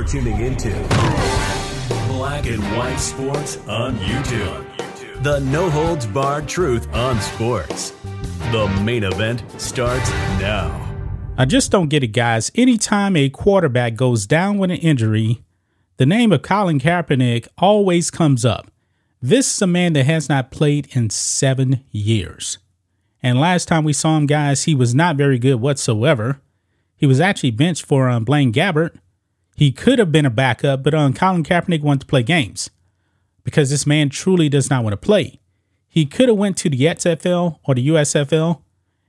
You're tuning into Black and White Sports on YouTube. The no holds barred truth on sports. The main event starts now. I just don't get it, guys. Anytime a quarterback goes down with an injury, the name of Colin Kaepernick always comes up. This is a man that has not played in seven years. And last time we saw him, guys, he was not very good whatsoever. He was actually benched for um, Blaine Gabbert. He could have been a backup, but um, Colin Kaepernick wanted to play games because this man truly does not want to play. He could have went to the XFL or the USFL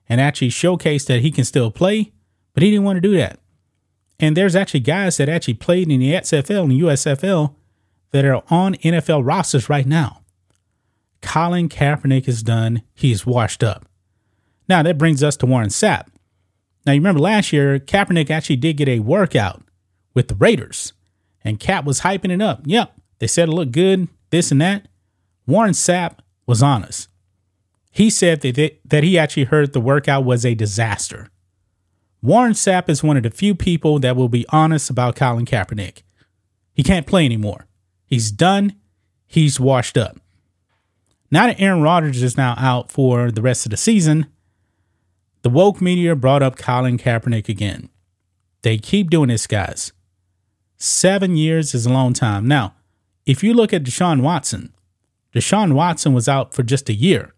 and actually showcased that he can still play, but he didn't want to do that. And there's actually guys that actually played in the XFL and USFL that are on NFL rosters right now. Colin Kaepernick is done. He's washed up. Now that brings us to Warren Sapp. Now you remember last year, Kaepernick actually did get a workout with the Raiders, and Cap was hyping it up. Yep, they said it looked good, this and that. Warren Sapp was honest. He said that, they, that he actually heard the workout was a disaster. Warren Sapp is one of the few people that will be honest about Colin Kaepernick. He can't play anymore. He's done. He's washed up. Now that Aaron Rodgers is now out for the rest of the season, the woke media brought up Colin Kaepernick again. They keep doing this, guys. Seven years is a long time. Now, if you look at Deshaun Watson, Deshaun Watson was out for just a year,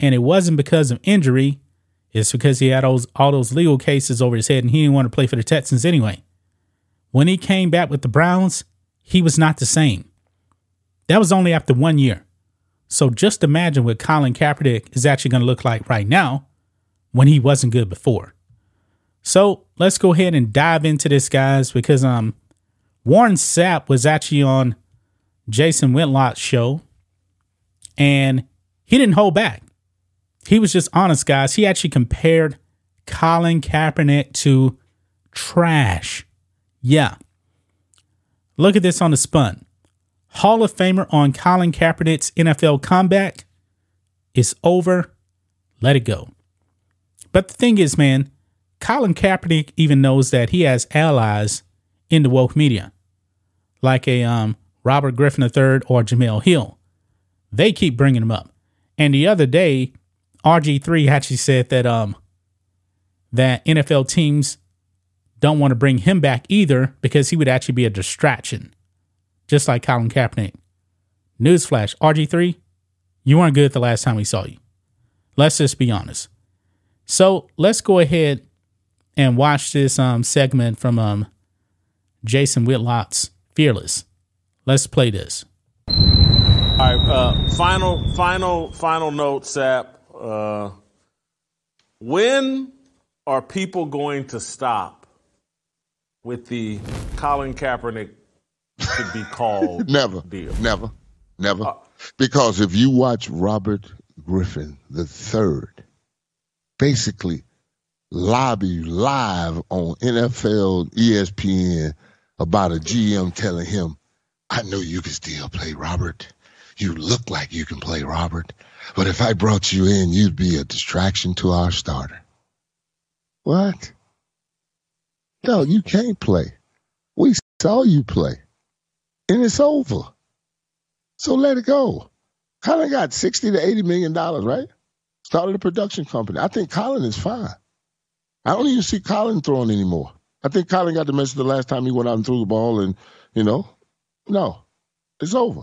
and it wasn't because of injury. It's because he had those, all those legal cases over his head and he didn't want to play for the Texans anyway. When he came back with the Browns, he was not the same. That was only after one year. So just imagine what Colin Kaepernick is actually going to look like right now when he wasn't good before. So let's go ahead and dive into this, guys, because um Warren Sapp was actually on Jason Whitlock's show and he didn't hold back. He was just honest, guys. He actually compared Colin Kaepernick to trash. Yeah. Look at this on the spun. Hall of Famer on Colin Kaepernick's NFL comeback is over. Let it go. But the thing is, man, Colin Kaepernick even knows that he has allies in the woke media, like a um, Robert Griffin III or Jemele Hill. They keep bringing him up. And the other day, RG3 actually said that um that NFL teams don't want to bring him back either because he would actually be a distraction, just like Colin Kaepernick. Newsflash: RG3, you weren't good the last time we saw you. Let's just be honest. So let's go ahead and watch this um segment from um Jason Whitlock's Fearless. Let's play this. All right, uh, final, final, final note, Sapp. Uh, when are people going to stop with the Colin Kaepernick to be called never, deal? never, never. Uh, because if you watch Robert Griffin the third, basically lobby live on NFL ESPN about a GM telling him, "I know you can still play, Robert." You look like you can play, Robert. But if I brought you in, you'd be a distraction to our starter. What? No, you can't play. We saw you play. And it's over. So let it go. Colin got 60 to 80 million dollars, right? Started a production company. I think Colin is fine. I don't even see Colin throwing anymore. I think Colin got the message the last time he went out and threw the ball and, you know, no, it's over.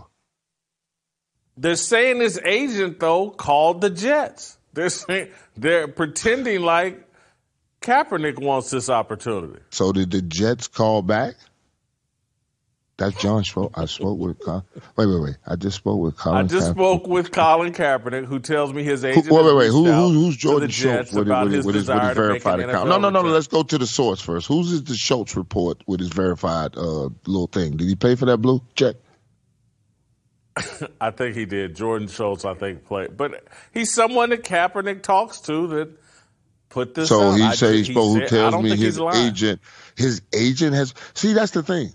They're saying his agent though called the Jets. They're saying they're pretending like Kaepernick wants this opportunity. So did the Jets call back? That's John spoke. I spoke with. Colin. Wait, wait, wait. I just spoke with Colin. I just Kaepernick. spoke with Colin Kaepernick, who tells me his agent. Who, wait, wait, wait. Who, who, who's Jordan Schultz with, with, his, with, his, with his verified account? No, no, no, no. Let's go to the source first. Who's is the Schultz report with his verified uh, little thing? Did he pay for that blue check? I think he did. Jordan Schultz, I think, played. But he's someone that Kaepernick talks to that put this So out. he says who tells me his agent, his agent has, see, that's the thing.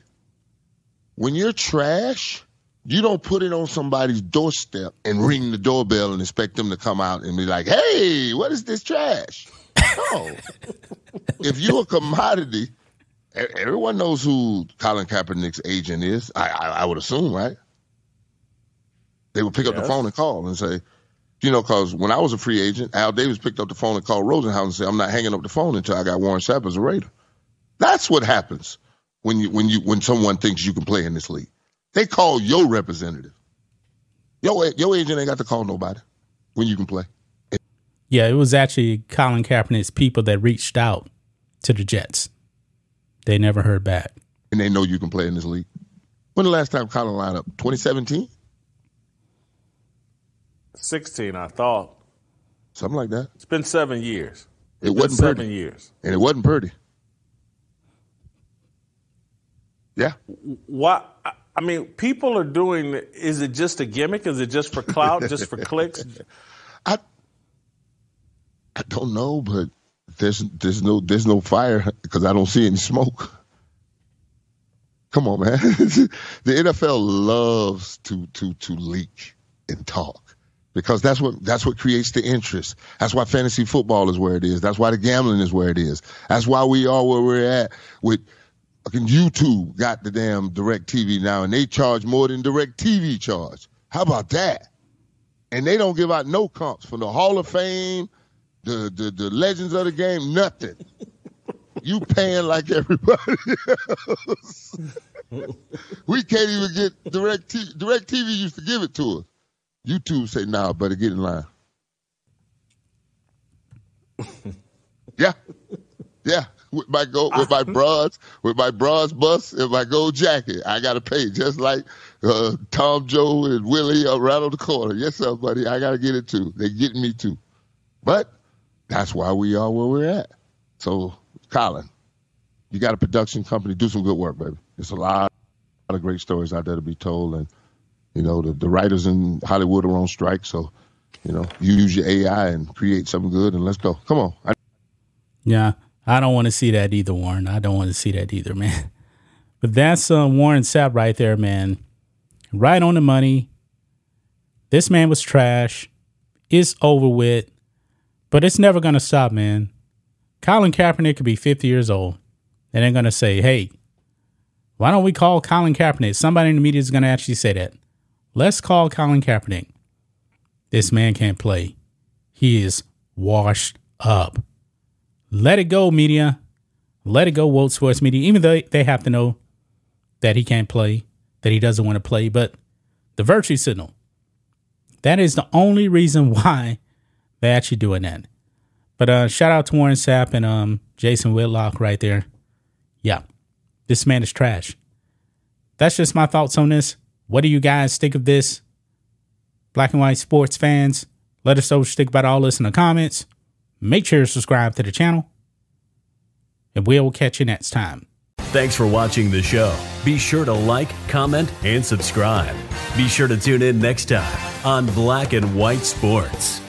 When you're trash, you don't put it on somebody's doorstep and ring the doorbell and expect them to come out and be like, hey, what is this trash? No. if you're a commodity everyone knows who Colin Kaepernick's agent is. I, I, I would assume, right? They would pick yes. up the phone and call and say, you know, because when I was a free agent, Al Davis picked up the phone and called Rosenhaus and said, "I'm not hanging up the phone until I got Warren Sapp as a Raider." That's what happens when you when you when someone thinks you can play in this league. They call your representative. Your your agent ain't got to call nobody when you can play. Yeah, it was actually Colin Kaepernick's people that reached out to the Jets. They never heard back. And they know you can play in this league. When the last time Colin lined up? 2017? 16, I thought. Something like that. It's been seven years. It's it wasn't seven pretty. years. And it wasn't pretty. Yeah. Why? I mean, people are doing. Is it just a gimmick? Is it just for clout? just for clicks? I I don't know, but there's there's no there's no fire because I don't see any smoke. Come on, man. the NFL loves to to to leak and talk because that's what that's what creates the interest. That's why fantasy football is where it is. That's why the gambling is where it is. That's why we are where we're at with fucking YouTube got the damn DirecTV now and they charge more than DirecTV charge. How about that? And they don't give out no comps from the Hall of Fame the, the, the legends of the game, nothing. you paying like everybody else. we can't even get DirecTV. Direct TV used to give it to us. YouTube say, nah, better get in line. yeah. Yeah. With my gold, with my bras, with my bras bust and my gold jacket. I gotta pay just like uh, Tom Joe and Willie around the corner. Yes, sir, buddy. I gotta get it too. They getting me too. But that's why we are where we're at. So, Colin, you got a production company, do some good work, baby. There's a lot, a lot of great stories out there to be told, and you know the, the writers in Hollywood are on strike, so you know you use your AI and create something good, and let's go. Come on. I- yeah, I don't want to see that either, Warren. I don't want to see that either, man. But that's uh, Warren Sapp right there, man. Right on the money. This man was trash. It's over with. But it's never going to stop, man. Colin Kaepernick could be 50 years old, and they're going to say, hey, why don't we call Colin Kaepernick? Somebody in the media is going to actually say that. Let's call Colin Kaepernick. This man can't play. He is washed up. Let it go, media. Let it go, World Sports Media. Even though they have to know that he can't play, that he doesn't want to play, but the virtue signal. That is the only reason why they actually doing that. But uh, shout out to Warren Sapp and um, Jason Whitlock right there. Yeah, this man is trash. That's just my thoughts on this. What do you guys think of this? Black and white sports fans, let us know what you think about all this in the comments. Make sure to subscribe to the channel. And we'll catch you next time. Thanks for watching the show. Be sure to like, comment, and subscribe. Be sure to tune in next time on Black and White Sports.